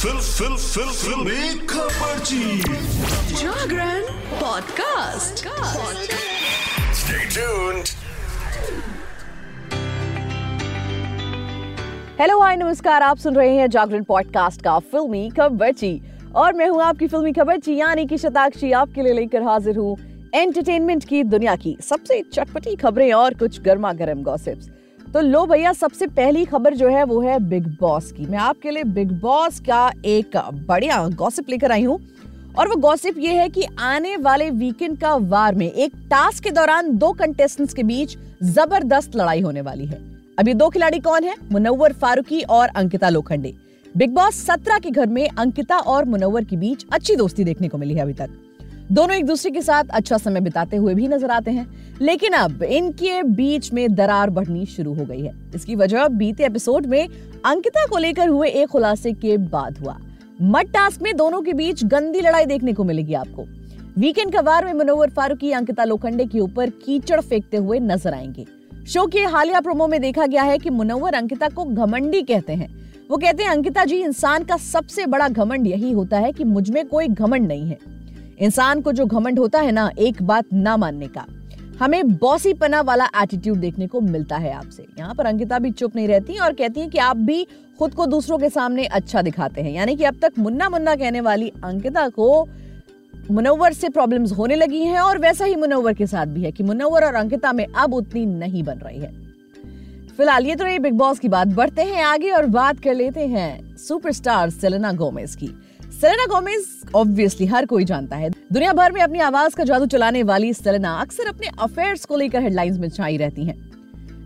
Fill फिल फिल फिल। खबरची Jagran podcast. Stay tuned. Hello hi नमस्कार। आप सुन रहे हैं जागरण पॉडकास्ट का फिल्मी खबर खबरची। और मैं हूँ आपकी फिल्मी खबर खबरची यानी कि शताक्षी आपके लिए लेकर हाजिर हूँ एंटरटेनमेंट की दुनिया की सबसे चटपटी खबरें और कुछ गर्मा गर्म गॉसिप्स तो लो भैया, सबसे पहली खबर जो है वो है बिग बॉस की। मैं आपके लिए बिग बॉस का एक बढ़िया गॉसिप लेकर आई हूँ। और वो गॉसिप ये है कि आने वाले वीकेंड का वार में एक टास्क के दौरान दो कंटेस्टेंट्स के बीच ज़बरदस्त लड़ाई होने वाली है। अभी दो खिलाड़ी कौन है? मुनव्वर फारूकी और अंकिता लोखंडे। बिग बॉस सत्रह के घर में अंकिता और मुनव्वर के बीच अच्छी दोस्ती देखने को मिली है अभी तक। दोनों एक दूसरे के साथ अच्छा समय बिताते हुए भी नज़र आते हैं। लेकिन अब इनके बीच में दरार बढ़नी शुरू हो गई है। इसकी वजह बीते एपिसोड में अंकिता को लेकर हुए एक खुलासे के बाद हुआ। मड टास्क में दोनों के बीच गंदी लड़ाई देखने को मिलेगी आपको। वीकेंड का वार में मनोवर फारूकी, अंकिता लोखंडे के ऊपर कीचड़ फेंकते हुए नज़र आएँगे। शो के हालिया प्रोमो में देखा गया है कि मुनव्वर अंकिता को घमंडी कहते हैं। वो कहते हैं, अंकिता जी, इंसान का सबसे बड़ा घमंड यही होता है कि मुझमें कोई घमंड नहीं है। इंसान को जो घमंड होता है ना, एक बात ना मानने का। हमें बॉसी पना वाला एटीट्यूड देखने को मिलता है आपसे। यहाँ पर अंकिता भी चुप नहीं रहती और कहती हैं कि आप भी खुद को दूसरों के सामने अच्छा दिखाते हैं। यानी कि अब तक मुन्ना मुन्ना कहने वाली अंकिता को मुनव्वर से प्रॉब्लम्स होने लगी हैं और वैसा ही मुनव्वर के साथ भी है कि मुनव्वर और अंकिता में अब उतनी नहीं बन रही है। फ़िलहाल ये तो रही बिग बॉस की बात। बढ़ते हैं आगे और बात कर लेते हैं सुपरस्टार सेलेना गोमेज की। सेलेना गोमेज ऑब्वियसली हर कोई जानता है। दुनिया भर में अपनी आवाज़ का जादू चलाने वाली सेलेना अक्सर अपने अफेयर्स को लेकर हेडलाइंस में छाई रहती हैं।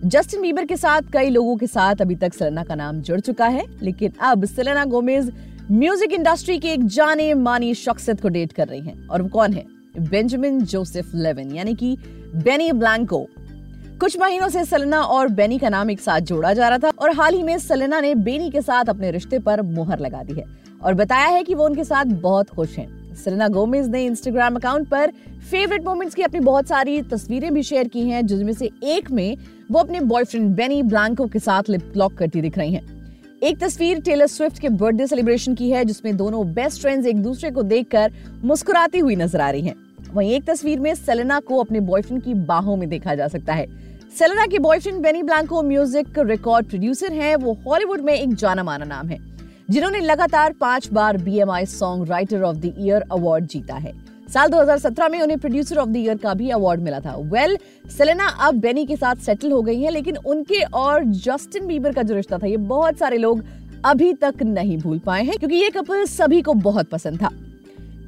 जस्टिन बीबर के साथ कई लोगों के साथ अभी तक सेलेना का नाम जुड़ चुका है, लेकिन अब सेलेना गोमेज म्यूज़िक इंडस्ट्री की एक जाने मानी शख्सियत को डेट कर रही हैं। और वो कौन है? बेंजामिन जोसेफ लेविन यानी कि बेनी ब्लैंको कुछ महीनों से सलेना और बेनी का नाम एक साथ जोड़ा जा रहा था, और हाल ही में सलेना ने बेनी के साथ अपने रिश्ते पर मोहर लगा दी है। और बताया है कि वो उनके साथ बहुत खुश हैं। सेलेना गोमेज ने इंस्टाग्राम अकाउंट पर फेवरेट मोमेंट्स की अपनी बहुत सारी तस्वीरें भी शेयर की हैं जिसमें से एक में वो अपने बॉयफ्रेंड बेनी ब्लैंको के साथ लिप लॉक करती दिख रही हैं। एक तस्वीर टेलर स्विफ्ट के बर्थडे सेलिब्रेशन की है, जिसमें दोनों बेस्ट फ्रेंड्स एक दूसरे को देखकर मुस्कुराती हुई नज़र आ रही हैं। वहीं एक तस्वीर में सेलेना को अपने बॉयफ्रेंड की बाहों में देखा जा सकता है। सेलेना के boyfriend Benny Blanco music record producer हैं, वो हॉलीवुड में एक जाना माना नाम है। जिन्होंने लगातार पाँच बार BMI songwriter of the year award जीता है। साल 2017 में उन्हें प्रोड्यूसर ऑफ़ द ईयर का भी अवार्ड मिला था। वेल well, सेलेना अब बेनी के साथ सेटल हो गई हैं लेकिन उनके और जस्टिन बीबर का जो रिश्ता था ये बहुत सारे लोग अभी तक नहीं भूल पाए हैं क्योंकि ये कपल सभी को बहुत पसंद था।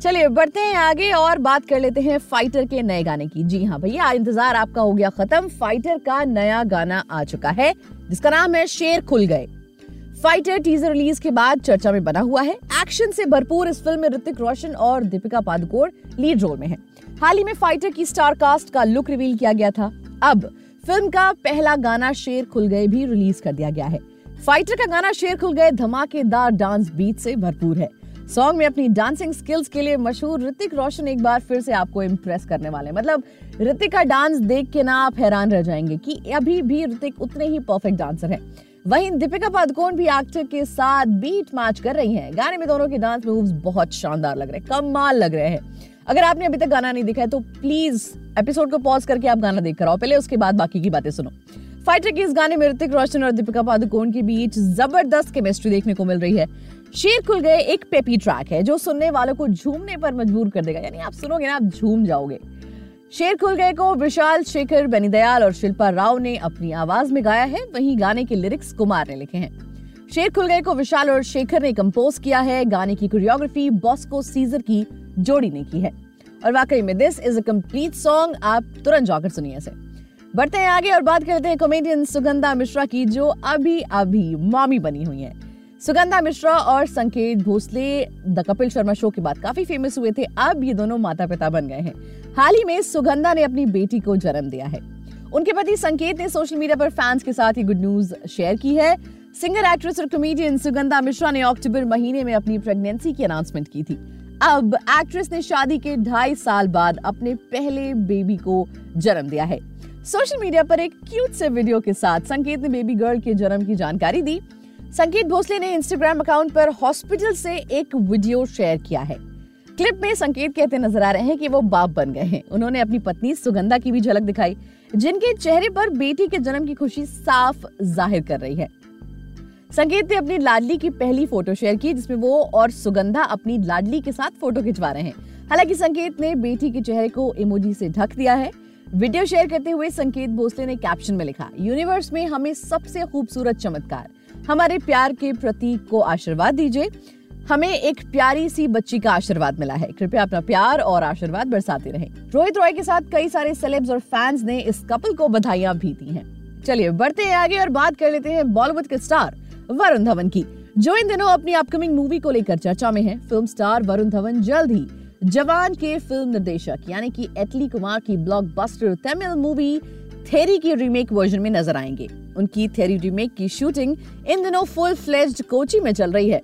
चलिए बढ़ते हैं आगे और बात कर लेते हैं फाइटर के नए गाने की। जी हाँ भैया इंतज़ार आपका हो गया खत्म। फाइटर का नया गाना आ चुका है जिसका नाम है शेर खुल गए। फाइटर टीजर रिलीज़ के बाद चर्चा में बना हुआ है। एक्शन से भरपूर इस फ़िल्म में ऋतिक रोशन और दीपिका पादुकोण लीड रोल में हैं। हाल ही में फाइटर की स्टार कास्ट का लुक रिवील किया गया था। अब फ़िल्म का पहला गाना शेर खुल गए भी रिलीज़ कर दिया गया है। फाइटर का गाना शेर खुल गए धमाकेदार डांस बीट से भरपूर है। सॉन्ग में अपनी डांसिंग स्किल्स के लिए मशहूर ऋतिक रोशन एक बार फिर से आपको इम्प्रेस करने वाले हैं। मतलब ऋतिक का डांस देख के ना आप हैरान रह जाएँगे कि अभी भी ऋतिक उतने ही परफेक्ट डांसर है। वहीं दीपिका पादुकोण भी एक्टर के साथ बीट मैच कर रही हैं। गाने में दोनों के डांस मूव्स बहुत शानदार लग रहे हैं, कमाल लग रहे हैं। अगर आपने अभी तक गाना नहीं देखा है तो प्लीज़ एपिसोड को पॉज करके आप गाना देख कर आओ। पहले उसके बाद बाकी की बातें सुनो। फाइटर के इस गाने में ऋतिक रोशन और दीपिका पादुकोण के बीच ज़बरदस्त केमिस्ट्री देखने को मिल रही है। शेर खुल गए एक पेपी ट्रैक है, जो सुनने वालों को झूमने पर मजबूर कर देगा। यानी आप सुनोगे ना, आप झूम जाओगे। शेर खुल गए को विशाल शेखर बेनीदयाल और शिल्पा राव ने अपनी आवाज़ में गाया है। वहीं गाने के लिरिक्स कुमार ने लिखे हैं। शेर खुल गए को विशाल और शेखर ने कंपोज किया है। गाने की कोरियोग्राफी बॉस्को सीजर की जोड़ी ने की है। और वाकई में this is a complete song आप तुरंत जाकर सुनिए इसे। बढ़ते हैं आगे और बात करते हैं कॉमेडियन सुगंधा मिश्रा की, जो अभी अभी मामी बनी हुई है। सुगंधा मिश्रा और संकेत भोसले, द कपिल शर्मा शो के बाद काफ़ी फ़ेमस हुए थे। अब ये दोनों माता पिता बन गए हैं। हाल ही में सुगंधा ने अपनी बेटी को जन्म दिया है। उनके पति संकेत ने सोशल मीडिया पर फैंस के साथ ये गुड न्यूज़ शेयर की है। सिंगर एक्ट्रेस और कॉमेडियन सुगंधा मिश्रा ने अक्टूबर महीने में अपनी प्रेगनेंसी की अनाउंसमेंट की थी। अब एक्ट्रेस ने शादी के ढाई साल बाद अपने पहले बेबी को जन्म दिया है। सोशल मीडिया पर एक क्यूट से वीडियो के साथ संकेत ने बेबी गर्ल के जन्म की जानकारी दी। संकेत भोसले ने इंस्टाग्राम अकाउंट पर हॉस्पिटल से एक वीडियो शेयर किया है। क्लिप में संकेत कहते नज़र आ रहे हैं कि वो बाप बन गए हैं। उन्होंने अपनी पत्नी सुगंधा की भी झलक दिखाई, जिनके चेहरे पर बेटी के जन्म की खुशी साफ़ ज़ाहिर कर रही है। संकेत ने अपनी लाडली की पहली फ़ोटो शेयर की, जिसमें वो और सुगंधा अपनी लाडली के साथ फ़ोटो खिंचवा रहे हैं। हालाँकि संकेत ने बेटी के चेहरे को इमोजी से ढक दिया है। वीडियो शेयर करते हुए संकेत भोसले ने कैप्शन में लिखा यूनिवर्स में हमें सबसे खूबसूरत चमत्कार हमारे प्यार के प्रतीक को आशीर्वाद दीजिए। हमें एक प्यारी सी बच्ची का आशीर्वाद मिला है। कृपया अपना प्यार और आशीर्वाद बरसाते रहें। रोहित रॉय के साथ कई सारे सेलेब्स और फैंस ने इस कपल को बधाइयाँ भी दी हैं। चलिए, बढ़ते हैं आगे और बात कर लेते हैं बॉलीवुड के स्टार वरुण धवन की। जो इन दिनों अपनी अपकमिंग मूवी को लेकर चर्चा में है फ़िल्म स्टार वरुण धवन जल्द ही जवान के फ़िल्म निर्देशक, यानी कि एटली कुमार की ब्लॉकबस्टर तमिल मूवी थेरी की रीमेक वर्जन में नज़र आएँगे। उनकी थेरी रीमेक की शूटिंग इन दिनों फुल फ्लेज्ड कोची में चल रही है।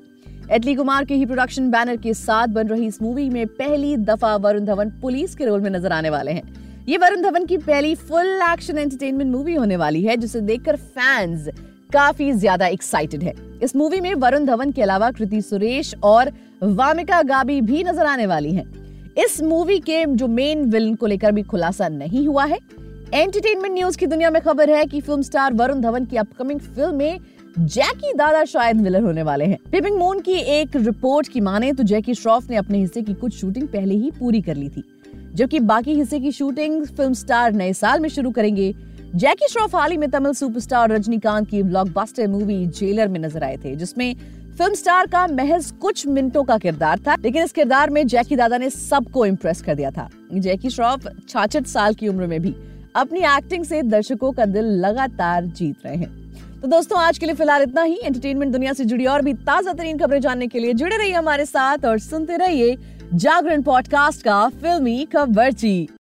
एटली कुमार के ही प्रोडक्शन बैनर के साथ बन रही इस मूवी में पहली दफ़ा वरुण धवन पुलिस के रोल में नज़र आने वाले हैं। ये वरुण धवन की पहली फुल एक्शन एंटरटेनमेंट मूवी होने वाली है, जिसे देखकर फैंस काफ़ी ज़्यादा एक्साइटेड है। इस मूवी में वरुण धवन के अलावा कृति सुरेश और वामिका गाबी भी नज़र आने वाली हैं। इस मूवी के जो मेन विलन को लेकर भी खुलासा नहीं हुआ है एंटरटेनमेंट न्यूज़ की दुनिया में खबर है कि फ़िल्म स्टार वरुण धवन की अपकमिंग फ़िल्म में जैकी दादा शायद विलन होने वाले हैं। पिपिंग मून की एक रिपोर्ट की माने तो जैकी श्रॉफ ने अपने हिस्से की कुछ शूटिंग पहले ही पूरी कर ली थी। जबकि बाकी हिस्से की शूटिंग फ़िल्म स्टार नए साल में शुरू करेंगे। जैकी श्रॉफ हाल ही में तमिल सुपरस्टार रजनीकांत की ब्लॉकबस्टर मूवी जेलर में नज़र आए थे, जिसमें फ़िल्म स्टार का महज कुछ मिनटों का किरदार था, लेकिन इस किरदार में जैकी दादा ने सबको इम्प्रेस कर दिया था। जैकी श्रॉफ छाछठ साल की उम्र में भी। अपनी एक्टिंग से दर्शकों का दिल लगातार जीत रहे हैं। तो दोस्तों, आज के लिए फ़िलहाल इतना ही। एंटरटेनमेंट दुनिया से जुड़ी और भी ताज़ा तरीन खबरें जानने के लिए जुड़े रहिए हमारे साथ और सुनते रहिए जागरण पॉडकास्ट का फिल्मी खबर